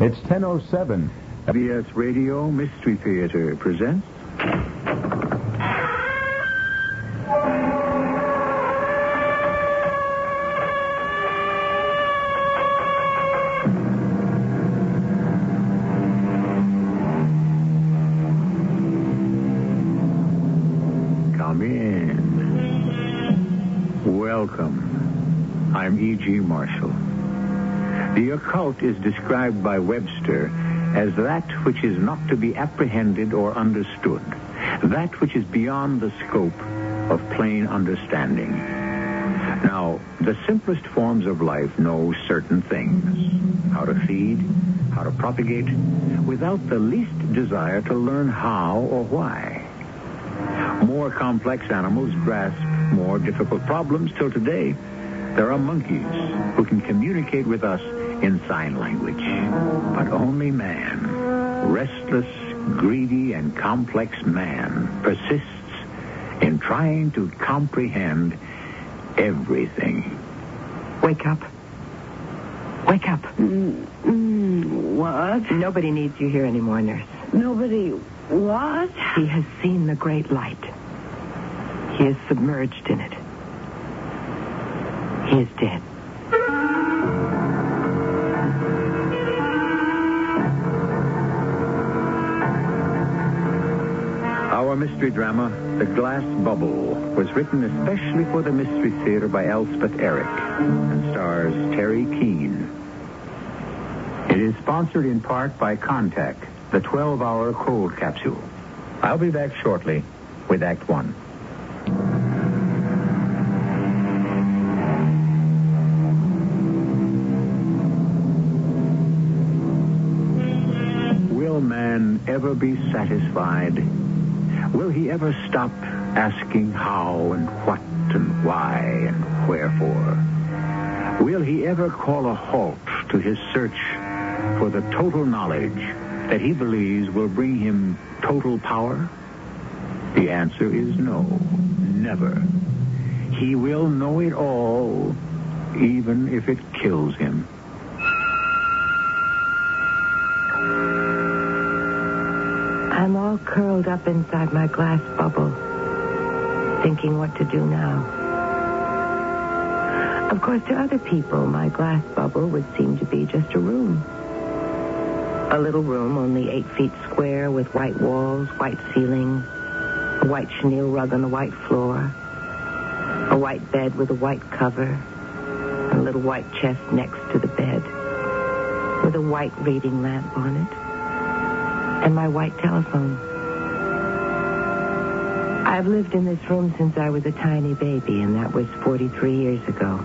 It's 10.07. CBS Radio Mystery Theater presents. Occult is described by Webster as that which is not to be apprehended or understood, that which is beyond the scope of plain understanding. Now, the simplest forms of life know certain things how to feed, how to propagate, without the least desire to learn how or why. More complex animals grasp more difficult problems till today. There are monkeys who can communicate with us in sign language. But only man, restless, greedy, and complex man, persists in trying to comprehend everything. Wake up. Wake up. Mm, what? Nobody needs you here anymore, nurse. Nobody. What? He has seen the great light. He is submerged in it. He is dead. Our mystery drama, The Glass Bubble, was written especially for the Mystery Theater by Elspeth Eric and stars Teri Keane. It is sponsored in part by Contac, the 12-hour cold capsule. I'll be back shortly with Act One. Will man ever be satisfied? Will he ever stop asking how and what and why and wherefore? Will he ever call a halt to his search for the total knowledge that he believes will bring him total power? The answer is no, never. He will know it all, even if it kills him. Curled up inside my glass bubble, thinking what to do now. Of course, to other people, my glass bubble would seem to be just a room. A little room, only eight feet square, with white walls, white ceiling, a white chenille rug on the white floor, a white bed with a white cover, a little white chest next to the bed, with a white reading lamp on it, and my white telephone. I've lived in this room since I was a tiny baby, and that was 43 years ago.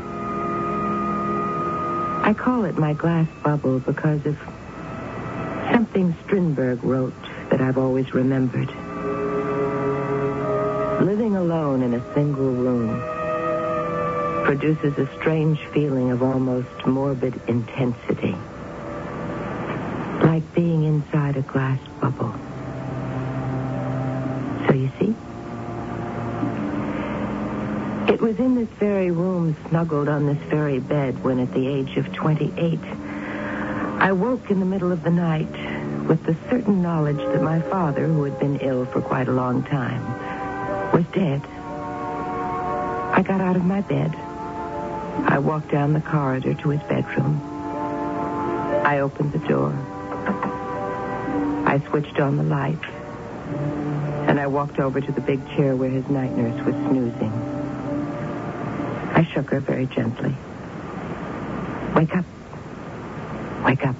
I call it my glass bubble because of something Strindberg wrote that I've always remembered. Living alone in a single room produces a strange feeling of almost morbid intensity. Like being inside a glass bubble. So you see? It was in this very room, snuggled on this very bed, when at the age of 28, I woke in the middle of the night with the certain knowledge that my father, who had been ill for quite a long time, was dead. I got out of my bed. I walked down the corridor to his bedroom. I opened the door. I switched on the light. And I walked over to the big chair where his night nurse was snoozing. I shook her very gently. Wake up. Wake up.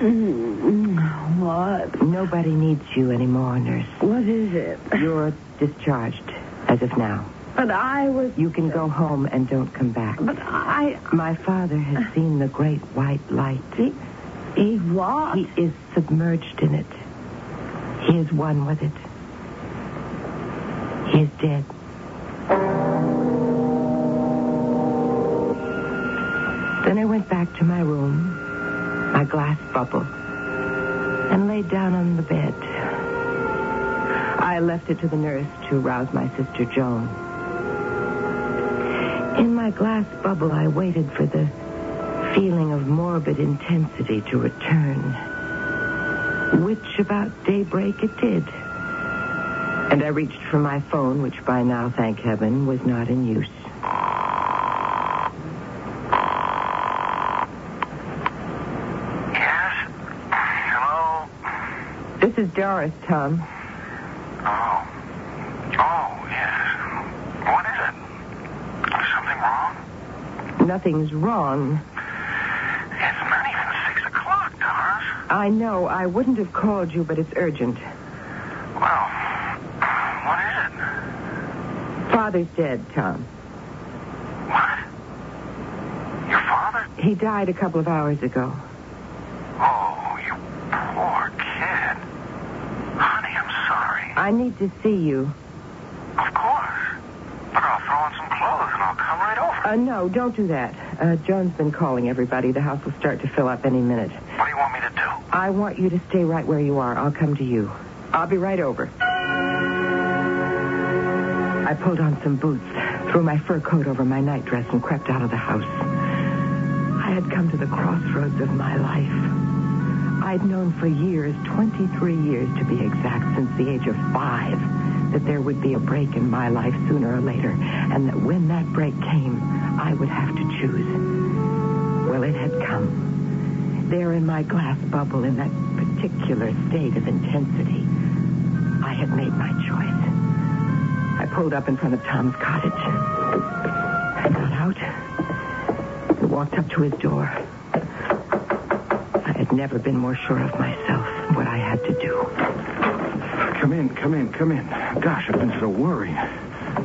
Mm, what? Nobody needs you anymore, nurse. What is it? You're discharged as of now. But I was. You can go home and don't come back. But I. My father has seen the great white light. He. He what? He is submerged in it. He is one with it. He is dead. Then I went back to my room, my glass bubble, and laid down on the bed. I left it to the nurse to rouse my sister Joan. In my glass bubble, I waited for the feeling of morbid intensity to return. Which about daybreak it did. And I reached for my phone, which by now, thank heaven, was not in use. Yes? Hello? This is Doris, Tom. Oh. Oh, yes. What is it? Is something wrong? Nothing's wrong. It's not even six o'clock, Doris. I know I wouldn't have called you, but it's urgent. Well, what is it? Father's dead, Tom. What? Your father? He died a couple of hours ago. Oh, you poor kid. Honey, I'm sorry. I need to see you. Of course. Look, I'll throw on some clothes and I'll come right over. Uh, no, don't do that. Uh, Joan's been calling everybody. The house will start to fill up any minute. What do you want me to do? I want you to stay right where you are. I'll come to you. I'll be right over. I pulled on some boots, threw my fur coat over my nightdress, and crept out of the house. I had come to the crossroads of my life. I'd known for years, 23 years to be exact, since the age of five, that there would be a break in my life sooner or later, and that when that break came, I would have to choose. Well, it had come. There in my glass bubble, in that particular state of intensity, I had made my choice. I pulled up in front of Tom's cottage. I got out and walked up to his door. I had never been more sure of myself what I had to do. Come in, come in, come in. Gosh, I've been so worried.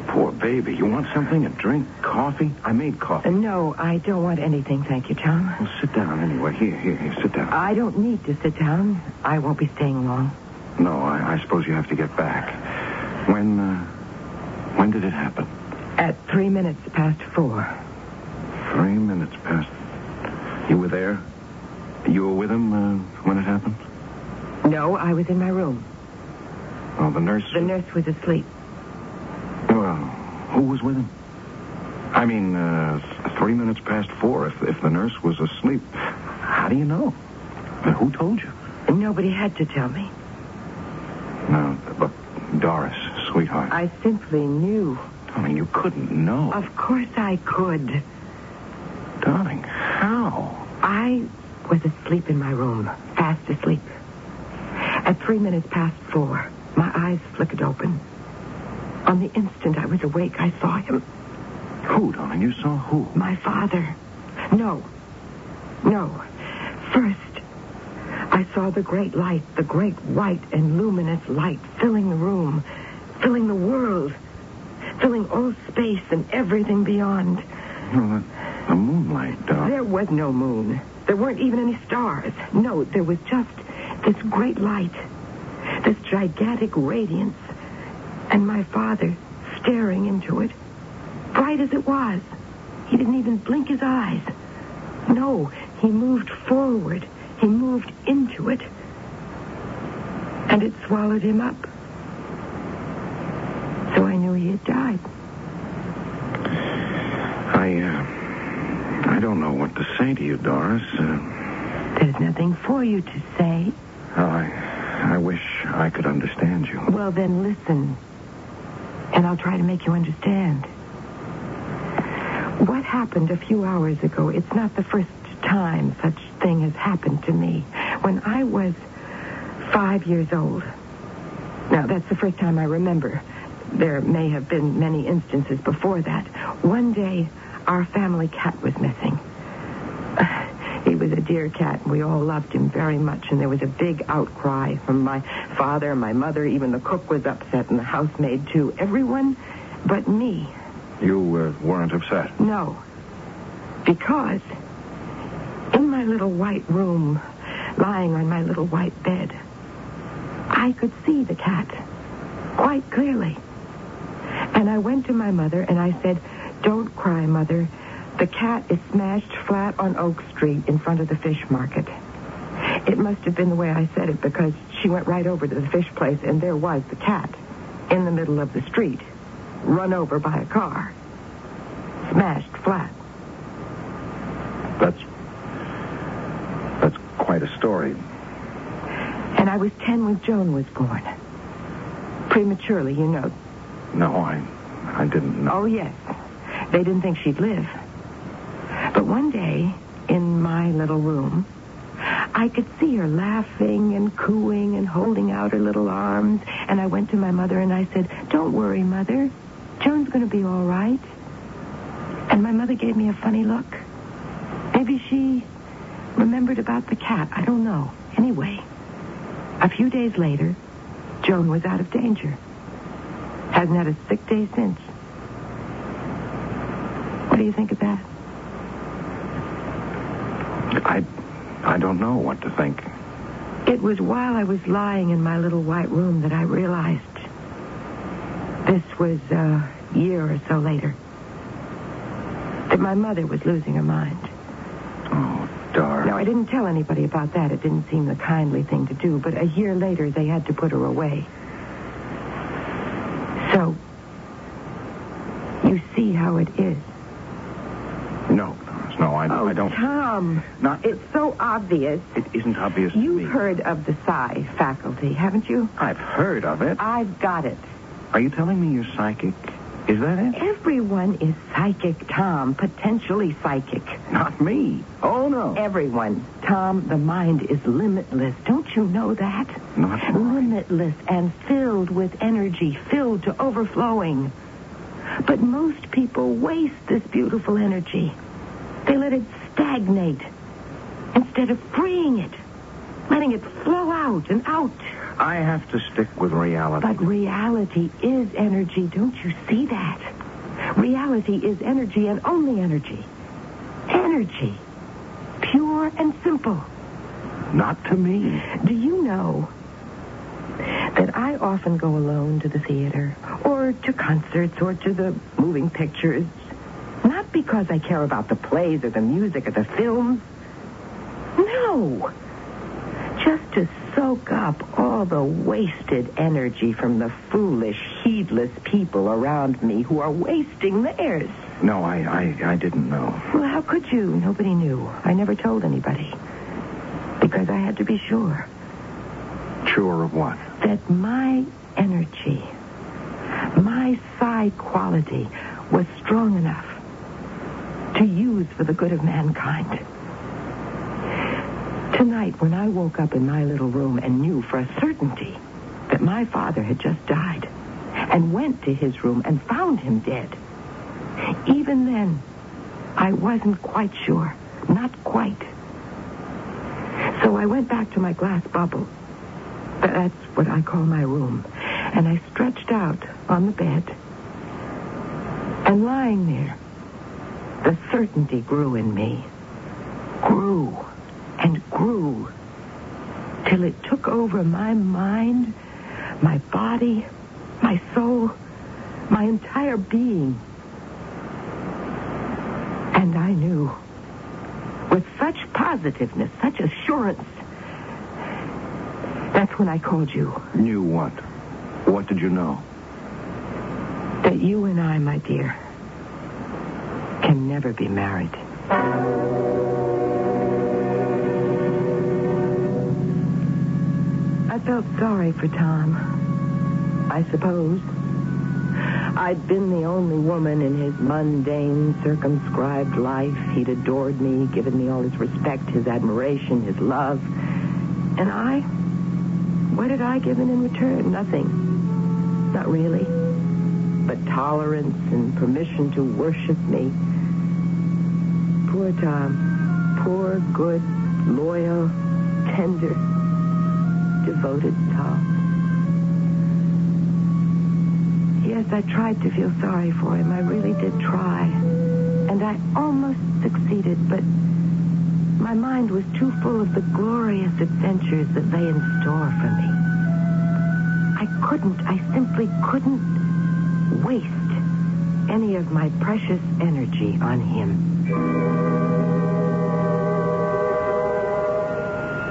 Poor baby. You want something? A drink? Coffee? I made coffee. And no, I don't want anything, thank you, Tom. Well, sit down anyway. Here, here, here. Sit down. I don't need to sit down. I won't be staying long. No, I, I suppose you have to get back. When, uh, when did it happen? At three minutes past four. Three minutes past. You were there? You were with him uh, when it happened? No, I was in my room. Oh, the nurse. The nurse was asleep. Well, who was with him? I mean, uh, three minutes past four. If, if the nurse was asleep, how do you know? Who told you? Nobody had to tell me. No, but Doris, sweetheart. I simply knew. Darling, you couldn't know. Of course I could. Darling, how? I was asleep in my room, fast asleep. At three minutes past four, my eyes flickered open. On the instant I was awake, I saw him. Who, darling? You saw who? My father. No. No. First, I saw the great light, the great white and luminous light filling the room, filling the world, filling all space and everything beyond. Well, the, the moonlight, darling. There was no moon. There weren't even any stars. No, there was just this great light, this gigantic radiance, and my father staring into it, bright as it was. He didn't even blink his eyes. No, he moved forward. He moved into it. And it swallowed him up. So I knew he had died. I, uh, I don't know what to say to you, Doris. Uh, There's nothing for you to say. oh, I, I wish I could understand you. Well, then listen. And I'll try to make you understand. What happened a few hours ago, it's not the first time such thing has happened to me. When I was five years old. Now, that's the first time I remember. There may have been many instances before that. One day, our family cat was missing. He was a dear cat, and we all loved him very much, and there was a big outcry from my father, my mother, even the cook was upset, and the housemaid, too. Everyone but me. You uh, weren't upset. No. Because in my little white room, lying on my little white bed, I could see the cat quite clearly. And I went to my mother and I said, Don't cry, mother. The cat is smashed flat on Oak Street in front of the fish market. It must have been the way I said it because she went right over to the fish place and there was the cat in the middle of the street, run over by a car, smashed flat. That's. That's quite a story. And I was 10 when Joan was born. Prematurely, you know. No, I, I didn't know. Oh, yes. They didn't think she'd live. But one day, in my little room, I could see her laughing and cooing and holding out her little arms. And I went to my mother and I said, Don't worry, Mother. Joan's going to be all right. And my mother gave me a funny look. Maybe she remembered about the cat. I don't know. Anyway, a few days later, Joan was out of danger. Hasn't had a sick day since. What do you think of that? I, I don't know what to think. It was while I was lying in my little white room that I realized this was a year or so later that my mother was losing her mind. Oh, darling. Now, I didn't tell anybody about that. It didn't seem the kindly thing to do, but a year later they had to put her away. So, you see how it is. No, Doris, no, I, Oh, I don't. Tom. Not- It's so obvious. It isn't obvious You've me. heard of the psi faculty, haven't you? I've heard of it. I've got it. Are you telling me you're psychic? Is that it? Everyone is psychic, Tom. Potentially psychic. Not me. Oh, no. Everyone. Tom, the mind is limitless. Don't you know that? Not mine. Limitless and filled with energy, filled to overflowing. But most people waste this beautiful energy. They let it stagnate instead of freeing it, letting it flow out and out. I have to stick with reality. But reality is energy. Don't you see that? Reality is energy and only energy. Energy. Pure and simple. Not to me. Do you know that I often go alone to the theater or to concerts or to the moving pictures? Not because I care about the plays or the music or the films. No. Soak up all the wasted energy from the foolish, heedless people around me who are wasting theirs. No, I, I, I didn't know. Well, how could you? Nobody knew. I never told anybody. Because I had to be sure Sure of what? that my energy, my psi quality, was strong enough to use for the good of mankind. Tonight, when I woke up in my little room and knew for a certainty that my father had just died, and went to his room and found him dead, even then, I wasn't quite sure. Not quite. So I went back to my glass bubble. That's what I call my room. And I stretched out on the bed. And lying there, the certainty grew in me. Grew grew till it took over my mind, my body, my soul, my entire being. And I knew with such positiveness, such assurance. That's when I called you. Knew what? What did you know? That you and I, my dear, can never be married. I felt sorry for Tom. I suppose. I'd been the only woman in his mundane, circumscribed life. He'd adored me, given me all his respect, his admiration, his love. And I? What had I given in return? Nothing. Not really. But tolerance and permission to worship me. Poor Tom. Poor, good, loyal, tender, devoted Tom. Yes, I tried to feel sorry for him. I really did try. And I almost succeeded, but my mind was too full of the glorious adventures that lay in store for me. I couldn't, I simply couldn't waste any of my precious energy on him.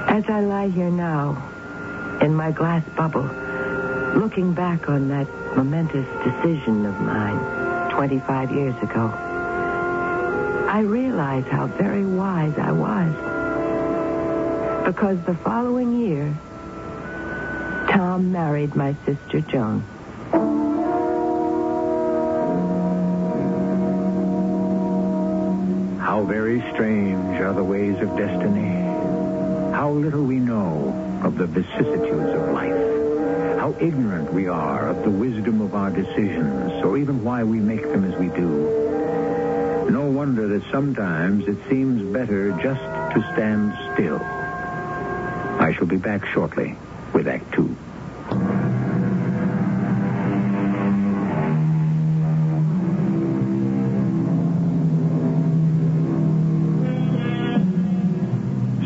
As I lie here now, in my glass bubble, looking back on that momentous decision of mine 25 years ago, I realize how very wise I was. Because the following year, Tom married my sister Joan. How very strange are the ways of destiny. How little we know of the vicissitudes of life. How ignorant we are of the wisdom of our decisions, or even why we make them as we do. No wonder that sometimes it seems better just to stand still. I shall be back shortly with Act Two.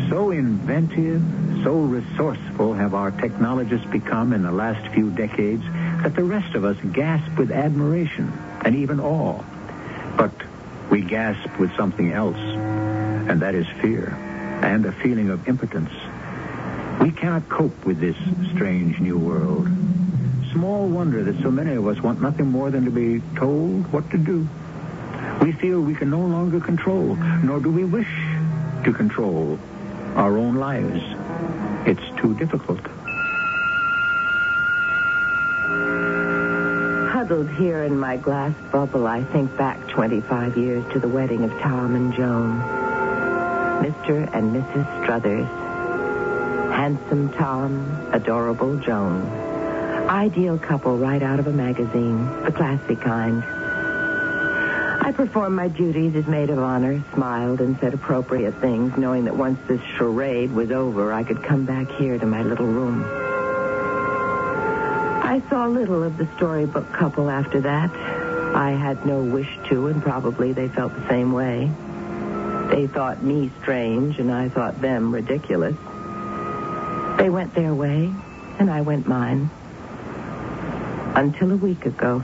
So inventive, so resourceful have our technologists become in the last few decades that the rest of us gasp with admiration and even awe. But we gasp with something else, and that is fear and a feeling of impotence. We cannot cope with this strange new world. Small wonder that so many of us want nothing more than to be told what to do. We feel we can no longer control, nor do we wish to control our own lives. Too difficult. Huddled here in my glass bubble, I think back 25 years to the wedding of Tom and Joan. Mr. and Mrs. Struthers. Handsome Tom, adorable Joan. Ideal couple right out of a magazine, the classy kind. I performed my duties as maid of honor, smiled, and said appropriate things, knowing that once this charade was over, I could come back here to my little room. I saw little of the storybook couple after that. I had no wish to, and probably they felt the same way. They thought me strange, and I thought them ridiculous. They went their way, and I went mine. Until a week ago.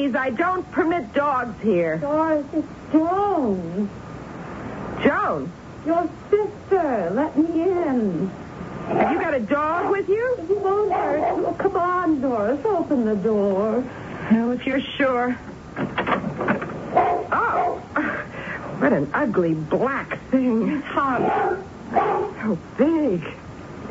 Please. I don't permit dogs here. Doris, it's Joan. Joan, Your sister. Let me in. have you got a dog with you? You won't hurt come on, Doris. Open the door. Well, if you're sure. Oh, what an ugly black thing. Tom, So big.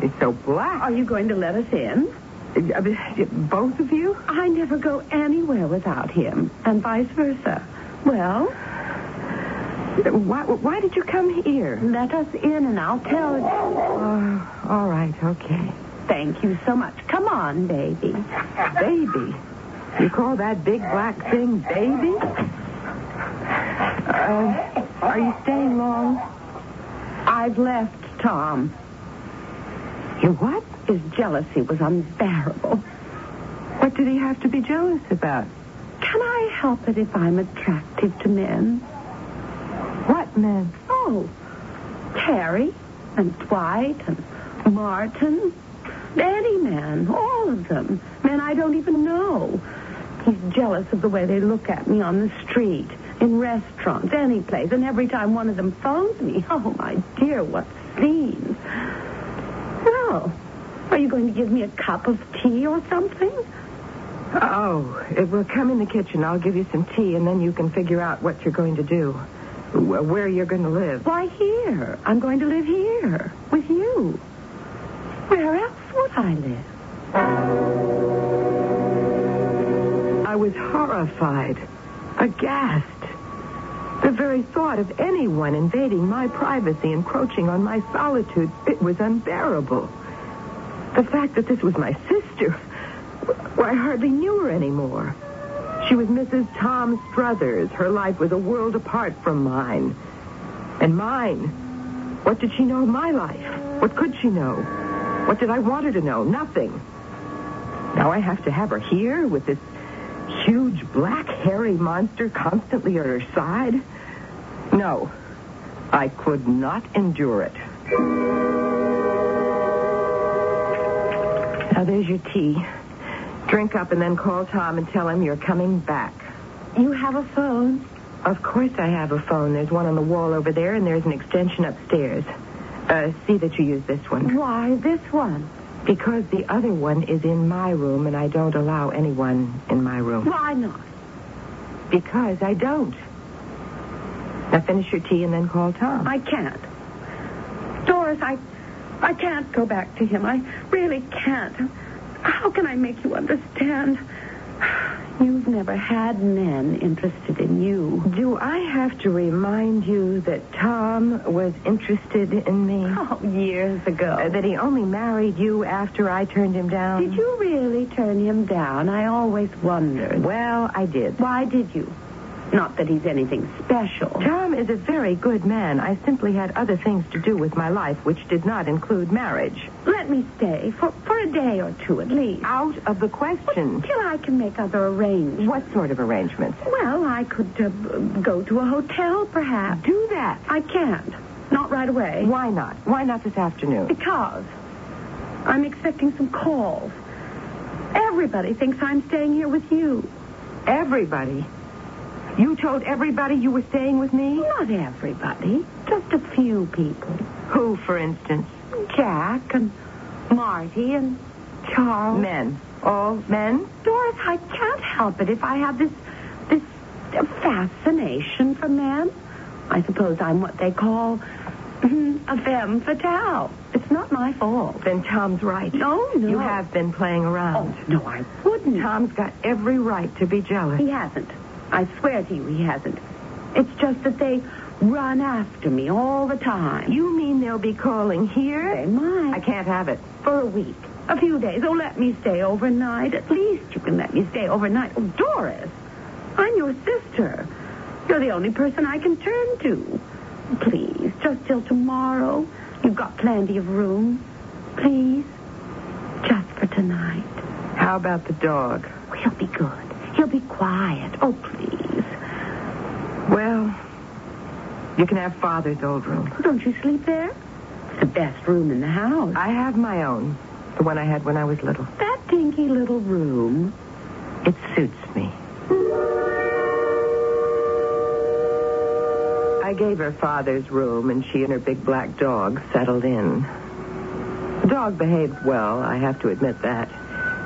It's so black. are you going to let us in? Both of you? I never go anywhere without him, and vice versa. Well, Why, why did you come here? let us in, and I'll tell you. Oh, all right, okay. Thank you so much. Come on, baby. Baby. You call that big black thing baby? Uh, are you staying long? I've left Tom. You what? His jealousy was unbearable. What did he have to be jealous about? Can I help it if I'm attractive to men? What men? Oh, Terry and Dwight and Martin. Any man, all of them. Men I don't even know. He's jealous of the way they look at me on the street, in restaurants, any place. And every time one of them phones me, oh, my dear, what scenes. Well, you going to give me a cup of tea or something? Oh, it will come in the kitchen. I'll give you some tea, and then you can figure out what you're going to do, wh- where you're going to live. Why, here. I'm going to live here with you. Where else would I live? I was horrified, aghast. The very thought of anyone invading my privacy, encroaching on my solitude, it was unbearable. The fact that this was my sister, why, I hardly knew her anymore. She was Mrs. Tom Struthers. Her life was a world apart from mine. And mine, what did she know of my life? What could she know? What did I want her to know? Nothing. Now I have to have her here with this huge black hairy monster constantly at her side? No, I could not endure it. Now there's your tea. Drink up and then call Tom and tell him you're coming back. You have a phone? Of course I have a phone. There's one on the wall over there, and there's an extension upstairs. Uh, see that you use this one. Why, this one. Because the other one is in my room, and I don't allow anyone in my room. Why not? Because I don't. Now finish your tea and then call Tom. I can't. Doris, I I can't go back to him. I really can't. How can I make you understand? You've never had men interested in you. Do I have to remind you that Tom was interested in me? Oh, years ago. Uh, that he only married you after I turned him down? Did you really turn him down? I always wondered. Well, I did. Why did you? Not that he's anything special. Tom is a very good man. I simply had other things to do with my life, which did not include marriage. Let me stay for, for a day or two at least. Out of the question. Till I can make other arrangements. What sort of arrangements? Well, I could uh, go to a hotel, perhaps. Do that. I can't. Not right away. Why not? Why not this afternoon? Because I'm expecting some calls. Everybody thinks I'm staying here with you. Everybody. You told everybody you were staying with me? Not everybody. Just a few people. Who, for instance? Jack and Marty and Charles. Men. All men? Doris, I can't help it if I have this this fascination for men. I suppose I'm what they call mm-hmm, a femme fatale. It's not my fault. Then Tom's right. No, no. You have been playing around. Oh, around. no, I wouldn't. Tom's got every right to be jealous. He hasn't. I swear to you, he hasn't. It's just that they run after me all the time. You mean they'll be calling here? They might. I can't have it. For a week. A few days. Oh, let me stay overnight. At least you can let me stay overnight. Oh, Doris, I'm your sister. You're the only person I can turn to. Please, just till tomorrow. You've got plenty of room. Please, just for tonight. How about the dog? He'll be good. Be quiet. Oh, please. Well, you can have Father's old room. Oh, don't you sleep there? It's the best room in the house. I have my own. The one I had when I was little. That dinky little room. It suits me. I gave her father's room, and she and her big black dog settled in. The dog behaved well, I have to admit that.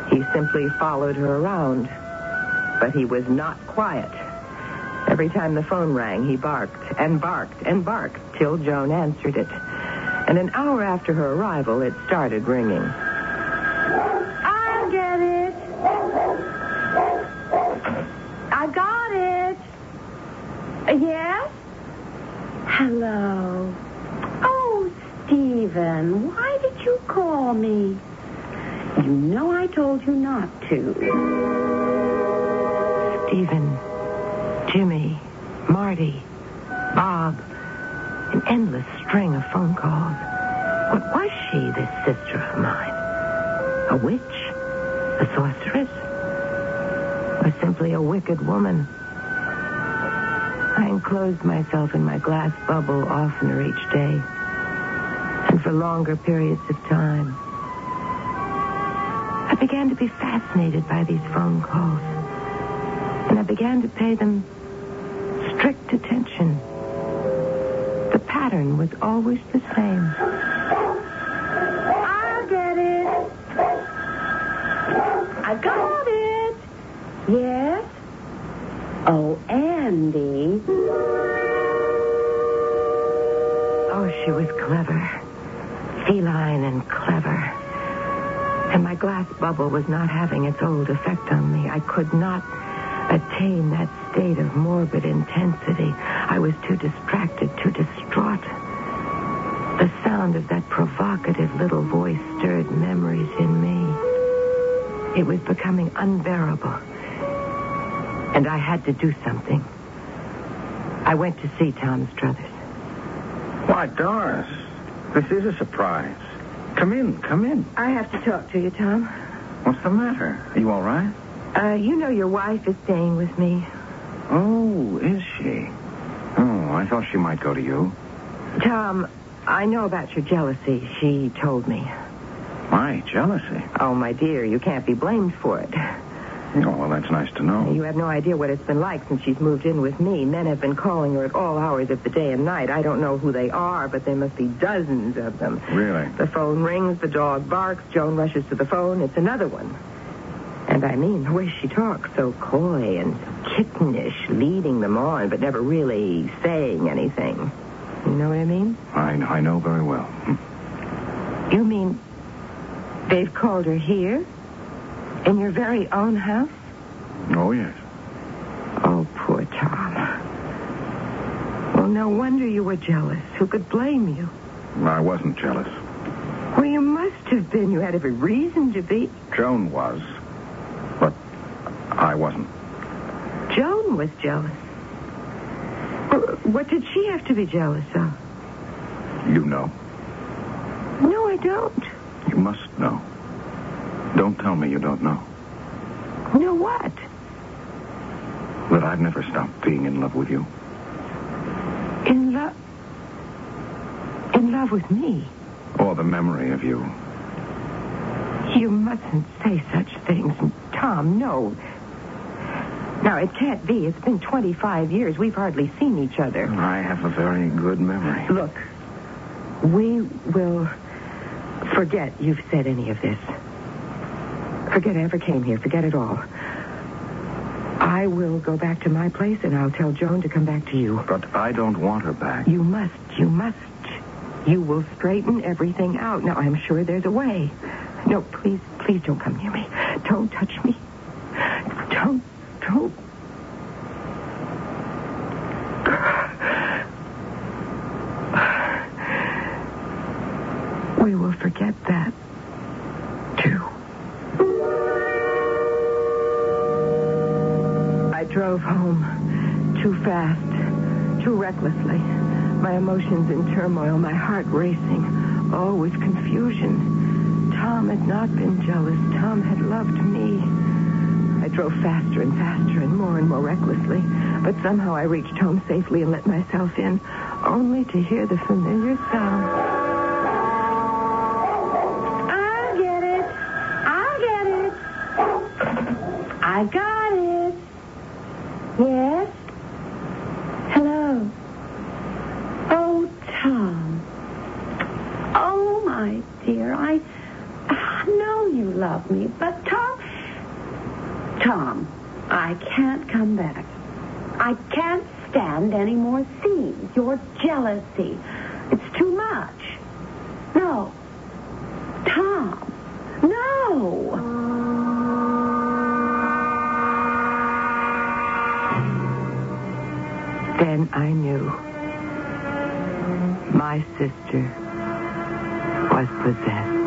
He simply followed her around. But he was not quiet. Every time the phone rang, he barked and barked and barked till Joan answered it. And an hour after her arrival, it started ringing. I'll get it. I got it. Yes? Hello. Oh, Stephen, why did you call me? You know I told you not to. Stephen, Jimmy, Marty, Bob, an endless string of phone calls. What was she, this sister of mine? A witch? A sorceress? Or simply a wicked woman? I enclosed myself in my glass bubble oftener each day, and for longer periods of time. I began to be fascinated by these phone calls, and I began to pay them strict attention. The pattern was always the same. I'll get it. I got it. Yes? Oh, Andy. Oh, she was clever. Feline and clever. And my glass bubble was not having its old effect on me. I could not attain that state of morbid intensity. I was too distracted, too distraught. The sound of that provocative little voice stirred memories in me. It was becoming unbearable. And I had to do something. I went to see Tom Struthers. Why, Doris, this is a surprise. Come in, come in. I have to talk to you, Tom. What's the matter? Are you all right? Uh, you know your wife is staying with me. Oh, is she? Oh, I thought she might go to you. Tom, I know about your jealousy. She told me. My jealousy. Oh, my dear, you can't be blamed for it. Oh, well, that's nice to know. You have no idea what it's been like since she's moved in with me. Men have been calling her at all hours of the day and night. I don't know who they are, but there must be dozens of them. Really? The phone rings, the dog barks, Joan rushes to the phone. It's another one. And I mean the way she talks, so coy and kittenish, leading them on, but never really saying anything. You know what I mean? I, I know very well. You mean they've called her here? In your very own house? Oh, yes. Oh, poor Tom. Well, no wonder you were jealous. Who could blame you? I wasn't jealous. Well, you must have been. You had every reason to be. Joan was, I wasn't. Joan was jealous. What did she have to be jealous of? You know. No, I don't. You must know. Don't tell me you don't know. Know what? That I've never stopped being in love with you. In love. In love with me. Or the memory of you. You mustn't say such things. Tom, no. Now, it can't be. It's been 25 years. We've hardly seen each other. I have a very good memory. Look, we will forget you've said any of this. Forget I ever came here. Forget it all. I will go back to my place and I'll tell Joan to come back to you. But I don't want her back. You must. You must. You will straighten everything out. Now, I'm sure there's a way. No, please, please don't come near me. Don't touch me. We will forget that, too. I drove home too fast, too recklessly. My emotions in turmoil, my heart racing, all with confusion. Tom had not been jealous. Tom had loved me. Drove faster and faster and more and more recklessly, but somehow I reached home safely and let myself in, only to hear the familiar sound. I'll get it. I'll get it. I got it. Yes? Hello. Oh, Tom. Oh, my dear. I, I know you love me, but I can't come back. I can't stand any more scenes. Your jealousy. It's too much. No. Tom. No. Then I knew my sister was possessed.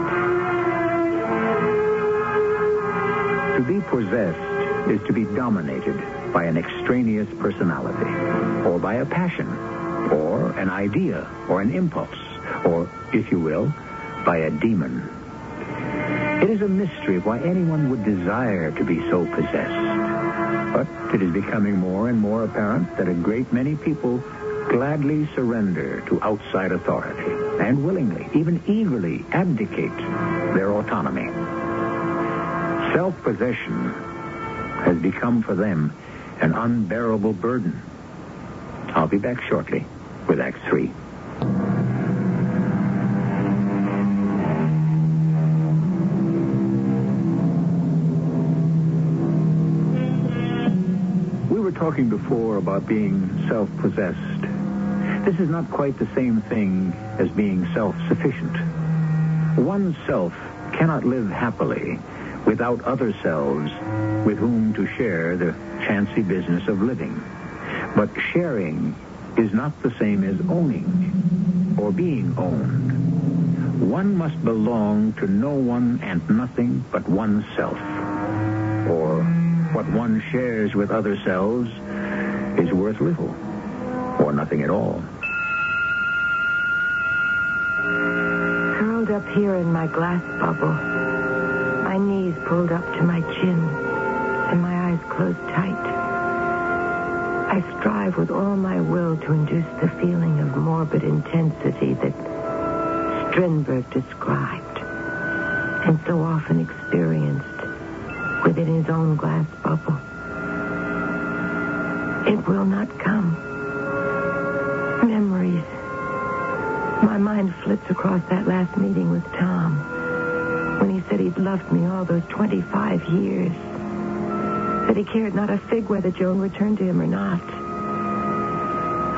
To be possessed is to be dominated by an extraneous personality, or by a passion, or an idea, or an impulse, or, if you will, by a demon. It is a mystery why anyone would desire to be so possessed. But it is becoming more and more apparent that a great many people gladly surrender to outside authority and willingly, even eagerly, abdicate their autonomy. Self-possession has become for them an unbearable burden. I'll be back shortly with Act Three. We were talking before about being self-possessed. This is not quite the same thing as being self-sufficient. One self cannot live happily without other selves with whom to share the chancy business of living. But sharing is not the same as owning or being owned. One must belong to no one and nothing but oneself. Or what one shares with other selves is worth little or nothing at all. Curled up here in my glass bubble, pulled up to my chin, and my eyes closed tight. I strive with all my will to induce the feeling of morbid intensity that Strindberg described and so often experienced within his own glass bubble. It will not come. Memories. My mind flits across that last meeting with Tom when he said he'd loved me all those 25 years. that he cared not a fig whether Joan returned to him or not.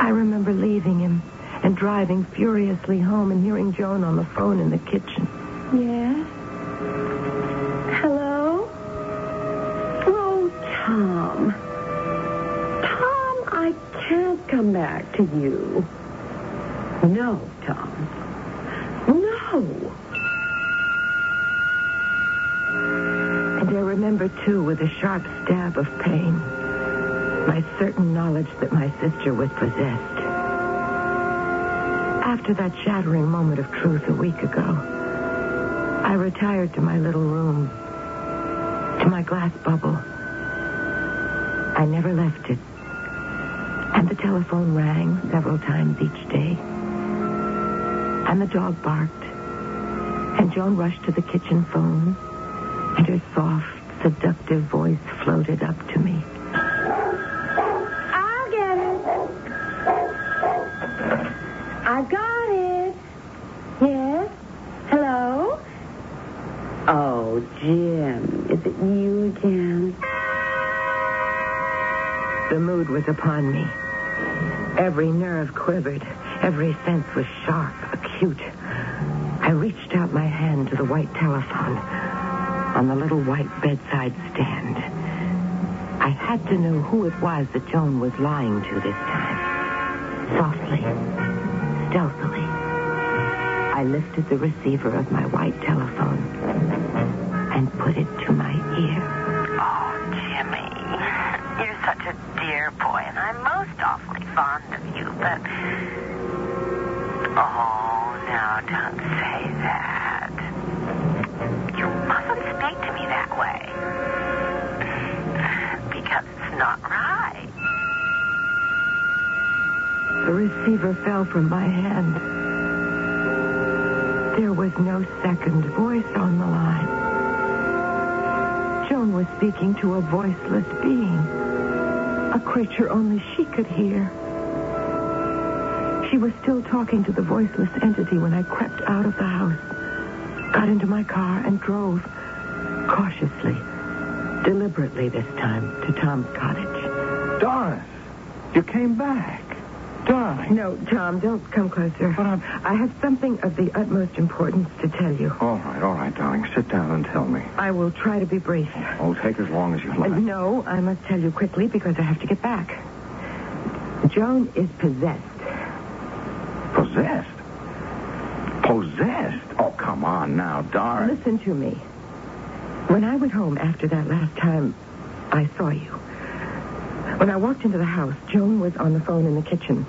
I remember leaving him and driving furiously home and hearing Joan on the phone in the kitchen. Yes? Hello? Oh, Tom. Tom, I can't come back to you. No, Tom. Remember, too, with a sharp stab of pain, my certain knowledge that my sister was possessed. After that shattering moment of truth a week ago, I retired to my little room, to my glass bubble. I never left it. And the telephone rang several times each day. And the dog barked. And Joan rushed to the kitchen phone, and her soft, seductive voice floated up to me. I'll get it. I got it. Yes? Hello? Oh, Jim, is it you again? The mood was upon me. Every nerve quivered. Every sense was sharp, acute. I reached out my hand to the white telephone on the little white bedside stand. I had to know who it was that Joan was lying to this time. Softly, stealthily, I lifted the receiver of my white telephone and put it to my ear. Oh, Jimmy, you're such a dear boy, and I'm most awfully fond of receiver fell from my hand. There was no second voice on the line. Joan was speaking to a voiceless being, a creature only she could hear. She was still talking to the voiceless entity when I crept out of the house, got into my car, and drove cautiously, deliberately this time, to Tom's cottage. Doris, you came back. Darling. No, Tom, don't come closer. But I'm- I have something of the utmost importance to tell you. All right, all right, darling. Sit down and tell me. I will try to be brief. Oh, take as long as you Uh, like. no, I must tell you quickly because I have to get back. Joan is possessed. Possessed? Possessed? Oh, come on now, darling. Listen to me. When I went home after that last time I saw you, when I walked into the house, Joan was on the phone in the kitchen.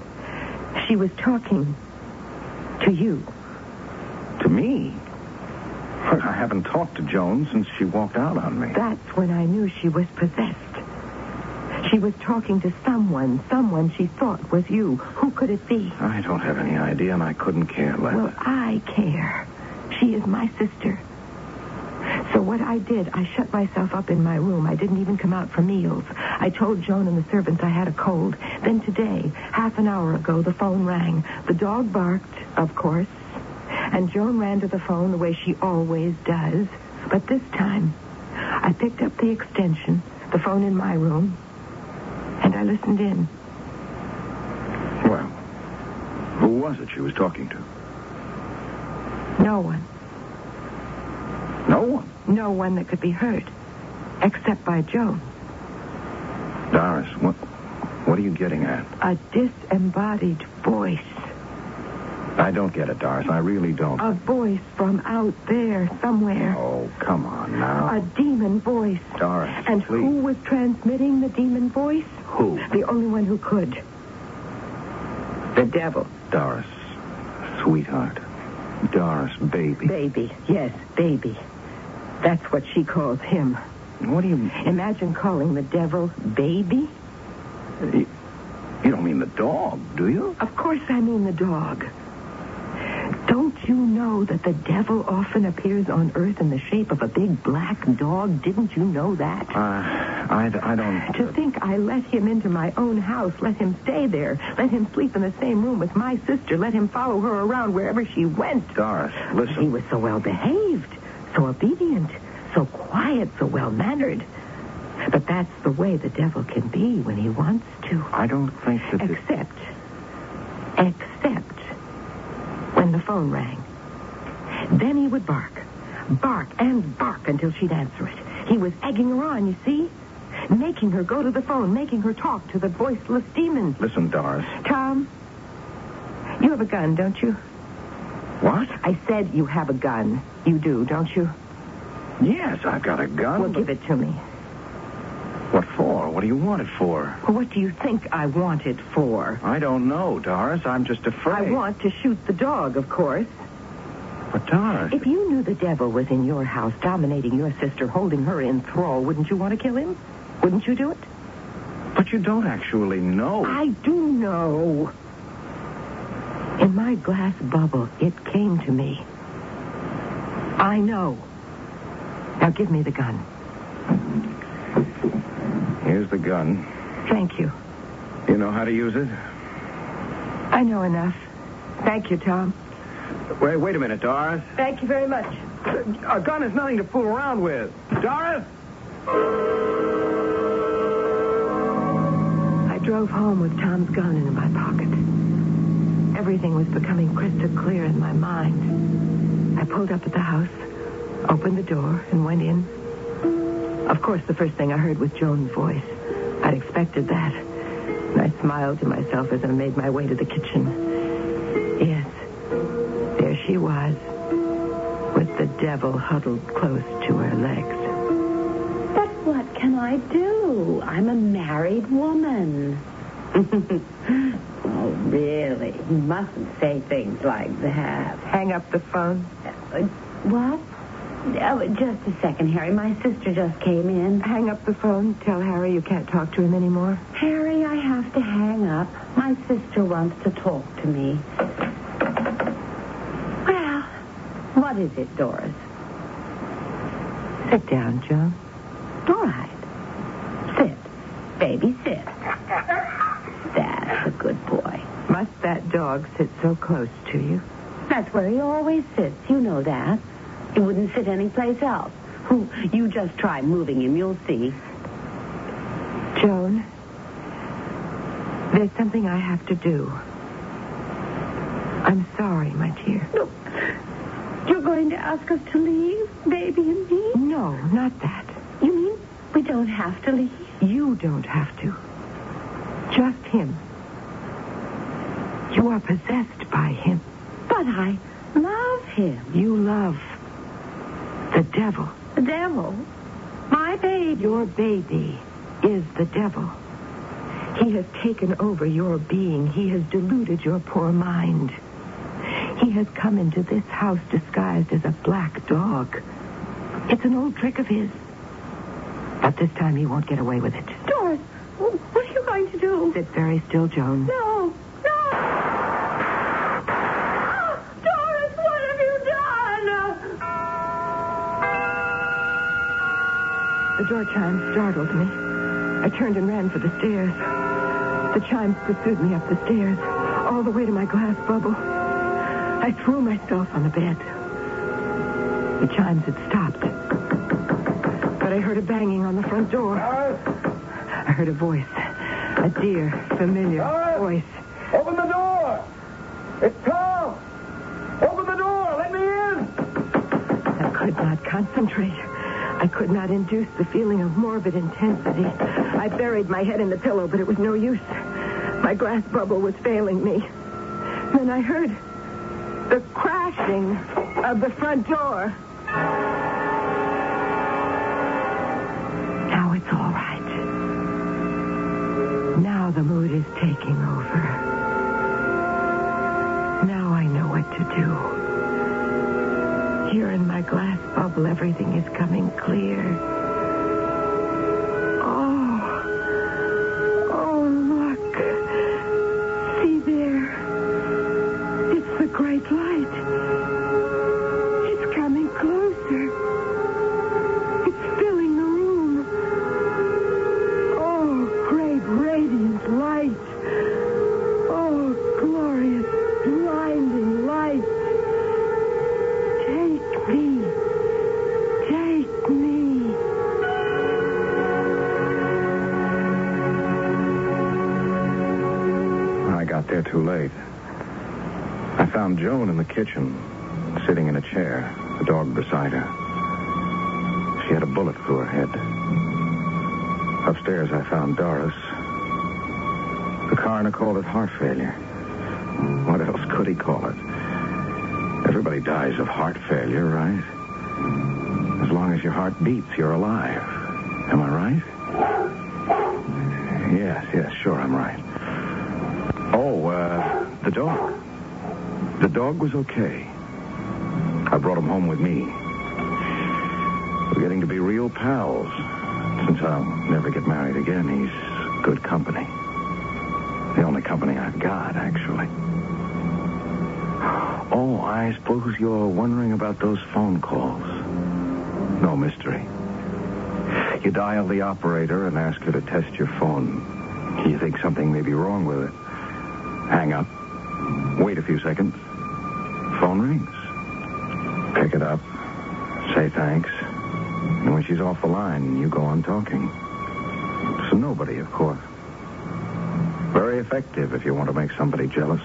She was talking to you. To me? I haven't talked to Joan since she walked out on me. That's when I knew she was possessed. She was talking to someone, someone she thought was you. Who could it be? I don't have any idea, and I couldn't care less. Well, I care. She is my sister. What I did, I shut myself up in my room. I didn't even come out for meals. I told Joan and the servants I had a cold. Then today, half an hour ago, the phone rang. The dog barked, of course. And Joan ran to the phone the way she always does. But this time, I picked up the extension, the phone in my room, and I listened in. Well, who was it she was talking to? No one. No one. That could be hurt, Except by Joan. Doris, what, what are you getting at? A disembodied voice. I don't get it, Doris. I really don't. A voice from out there somewhere. Oh, come on now. A demon voice. Doris, And please. who was transmitting the demon voice? Who? The only one who could. The devil. Doris, sweetheart. Doris, baby. Baby. Yes, baby. That's what she calls him. What do you... Imagine calling the devil baby. You, you don't mean the dog, do you? Of course I mean the dog. Don't you know that the devil often appears on Earth in the shape of a big black dog? Didn't you know that? Uh, I, I don't... To think I let him into my own house, let him stay there, let him sleep in the same room with my sister, let him follow her around wherever she went. Doris, listen. He was so well behaved, so obedient, so quiet, so well mannered. But that's the way the devil can be when he wants to. I don't think that... Except, except when the phone rang. Then he would bark, bark and bark until she'd answer it. He was egging her on, you see? Making her go to the phone, making her talk to the voiceless demon. Listen, Doris. Tom, you have a gun, don't you? What? I said you have a gun. You do, don't you? Yes, I've got a gun. Well, give it to me. What for? What do you want it for? Well, what do you think I want it for? I don't know, Doris. I'm just afraid. I want to shoot the dog, of course. But, Doris... If you knew the devil was in your house, dominating your sister, holding her in thrall, wouldn't you want to kill him? Wouldn't you do it? But you don't actually know. I do know. In my glass bubble, it came to me. I know. Now give me the gun. Here's the gun. Thank you. You know how to use it? I know enough. Thank you, Tom. Wait, wait a minute, Doris. Thank you very much. A gun is nothing to fool around with. Doris? I drove home with Tom's gun in my pocket. Everything was becoming crystal clear in my mind. I pulled up at the house, opened the door, and went in. Of course, the first thing I heard was Joan's voice. I'd expected that. And I smiled to myself as I made my way to the kitchen. Yes, there she was, with the devil huddled close to her legs. But what can I do? I'm a married woman. really? You mustn't say things like that. Hang up the phone. Uh, what? Oh, just a second, Harry. My sister just came in. Hang up the phone. Tell Harry you can't talk to him anymore. Harry, I have to hang up. My sister wants to talk to me. Well, what is it, Doris? Sit down, Joan. All right. Sit. Baby, sit. That's a good boy. Must that dog sit so close to you? That's where he always sits. You know that. He wouldn't sit anyplace else. Who? You just try moving him. You'll see. Joan, there's something I have to do. I'm sorry, my dear. No. You're going to ask us to leave, baby and me? No, not that. You mean we don't have to leave? You don't have to. Just him. You are possessed by him. But I love him. You love the devil. The devil. My baby. Your baby is the devil. He has taken over your being. He has deluded your poor mind. He has come into this house disguised as a black dog. It's an old trick of his. But this time he won't get away with it. Doris, what are you going to do? Sit very still, Joan. No, The door chime startled me. I turned and ran for the stairs. The chimes pursued me up the stairs, all the way to my glass bubble. I threw myself on the bed. The chimes had stopped. But I heard a banging on the front door. I heard a voice. A dear, familiar voice. Open the door! It's Tom! Open the door! Let me in! I could not concentrate. I could not induce the feeling of morbid intensity. I buried my head in the pillow, but it was no use. My glass bubble was failing me. Then I heard the crashing of the front door. Now it's all right. Now the mood is taking over. Now I know what to do. Here in my glass bubble, everything is too late. I found Joan in the kitchen, sitting in a chair, the dog beside her. She had a bullet through her head. Upstairs, I found Doris. The coroner called it heart failure. What else could he call it? Everybody dies of heart failure, right? As long as your heart beats, you're alive. Dog was okay. I brought him home with me. We're getting to be real pals. Since I'll never get married again, he's good company. The only company I've got, actually. Oh, I suppose you're wondering about those phone calls. No mystery. You dial the operator and ask her to test your phone. You think something may be wrong with it. Hang up. Wait a few seconds. Phone rings. Pick it up. Say thanks. And when she's off the line, you go on talking. So nobody, of course. Very effective if you want to make somebody jealous.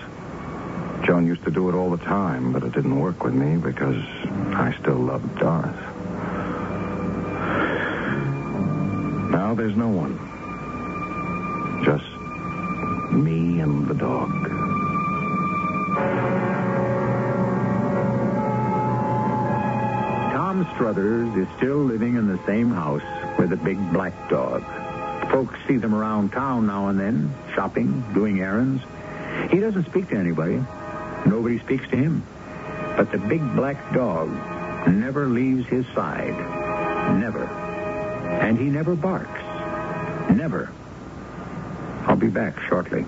Joan used to do it all the time, but it didn't work with me because I still loved Doris. Now there's no one. Just me and the dog. Struthers is still living in the same house with the big black dog. Folks see them around town now and then, shopping, doing errands. He doesn't speak to anybody. Nobody speaks to him. But the big black dog never leaves his side. Never. And he never barks. Never. I'll be back shortly.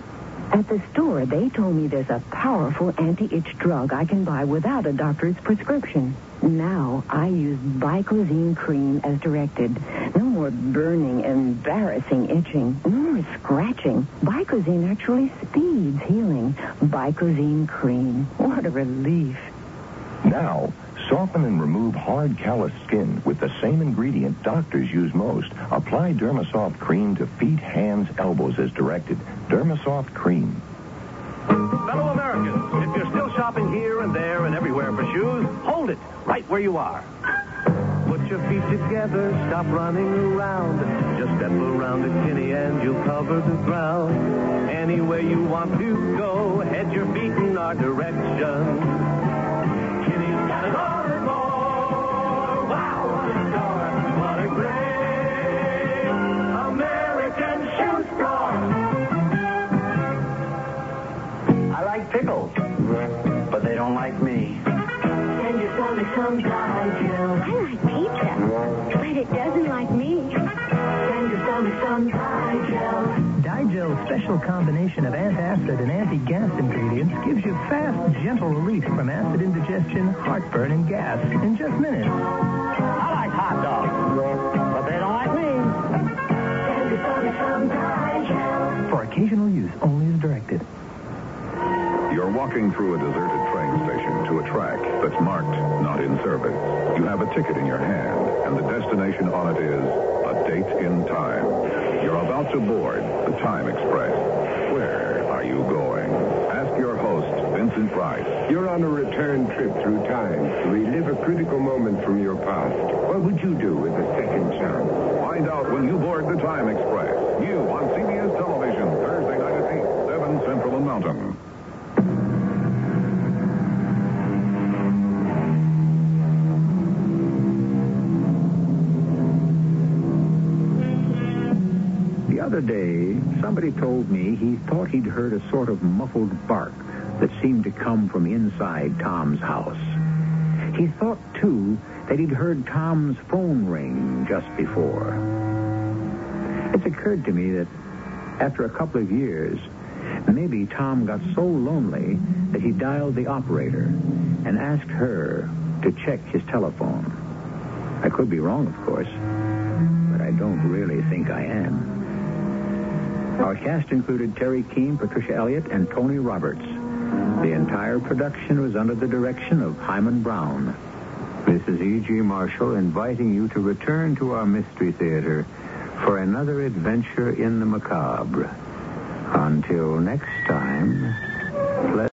At the store, they told me there's a powerful anti-itch drug I can buy without a doctor's prescription. Now I use Bicozene cream as directed. No more burning, embarrassing itching. No more scratching. Bicozene actually speeds healing. Bicozene cream. What a relief. Now, soften and remove hard, callous skin with the same ingredient doctors use most. Apply Dermasoft cream to feet, hands, elbows as directed. Dermasoft cream. Fellow Americans, if you're still shopping here and there and everywhere for shoes, hold it right where you are. Put your feet together, stop running around. Just step around to Kinney and you'll cover the ground. Anywhere you want to go, head your feet in our direction. Kinney's got it all Di-Gel's special combination of antacid and anti-gas ingredients gives you fast, gentle relief from acid indigestion, heartburn, and gas in just minutes. I like hot dogs, but they don't like me. Send your stomach some Digel. For occasional use only as directed. You're walking through a deserted train station to a track that's marked not in service. You have a ticket in your hand, and the destination on it is a date in time. You're about to board the Time Express. Where are you going? Ask your host, Vincent Price. You're on a return trip through time to relive a critical moment from your past. What would you do with a second chance? Find out when you board the Time Express. New on CBS Television, Thursday night at 8, 7 Central and Mountain. Other day, somebody told me he thought he'd heard a sort of muffled bark that seemed to come from inside Tom's house. He thought, too, that he'd heard Tom's phone ring just before. It's occurred to me that after a couple of years, maybe Tom got so lonely that he dialed the operator and asked her to check his telephone. I could be wrong, of course, but I don't really think I am. Our cast included Teri Keane, Patricia Elliott, and Tony Roberts. The entire production was under the direction of Himan Brown. This is E.G. Marshall inviting you to return to our Mystery Theater for another adventure in the macabre. Until next time,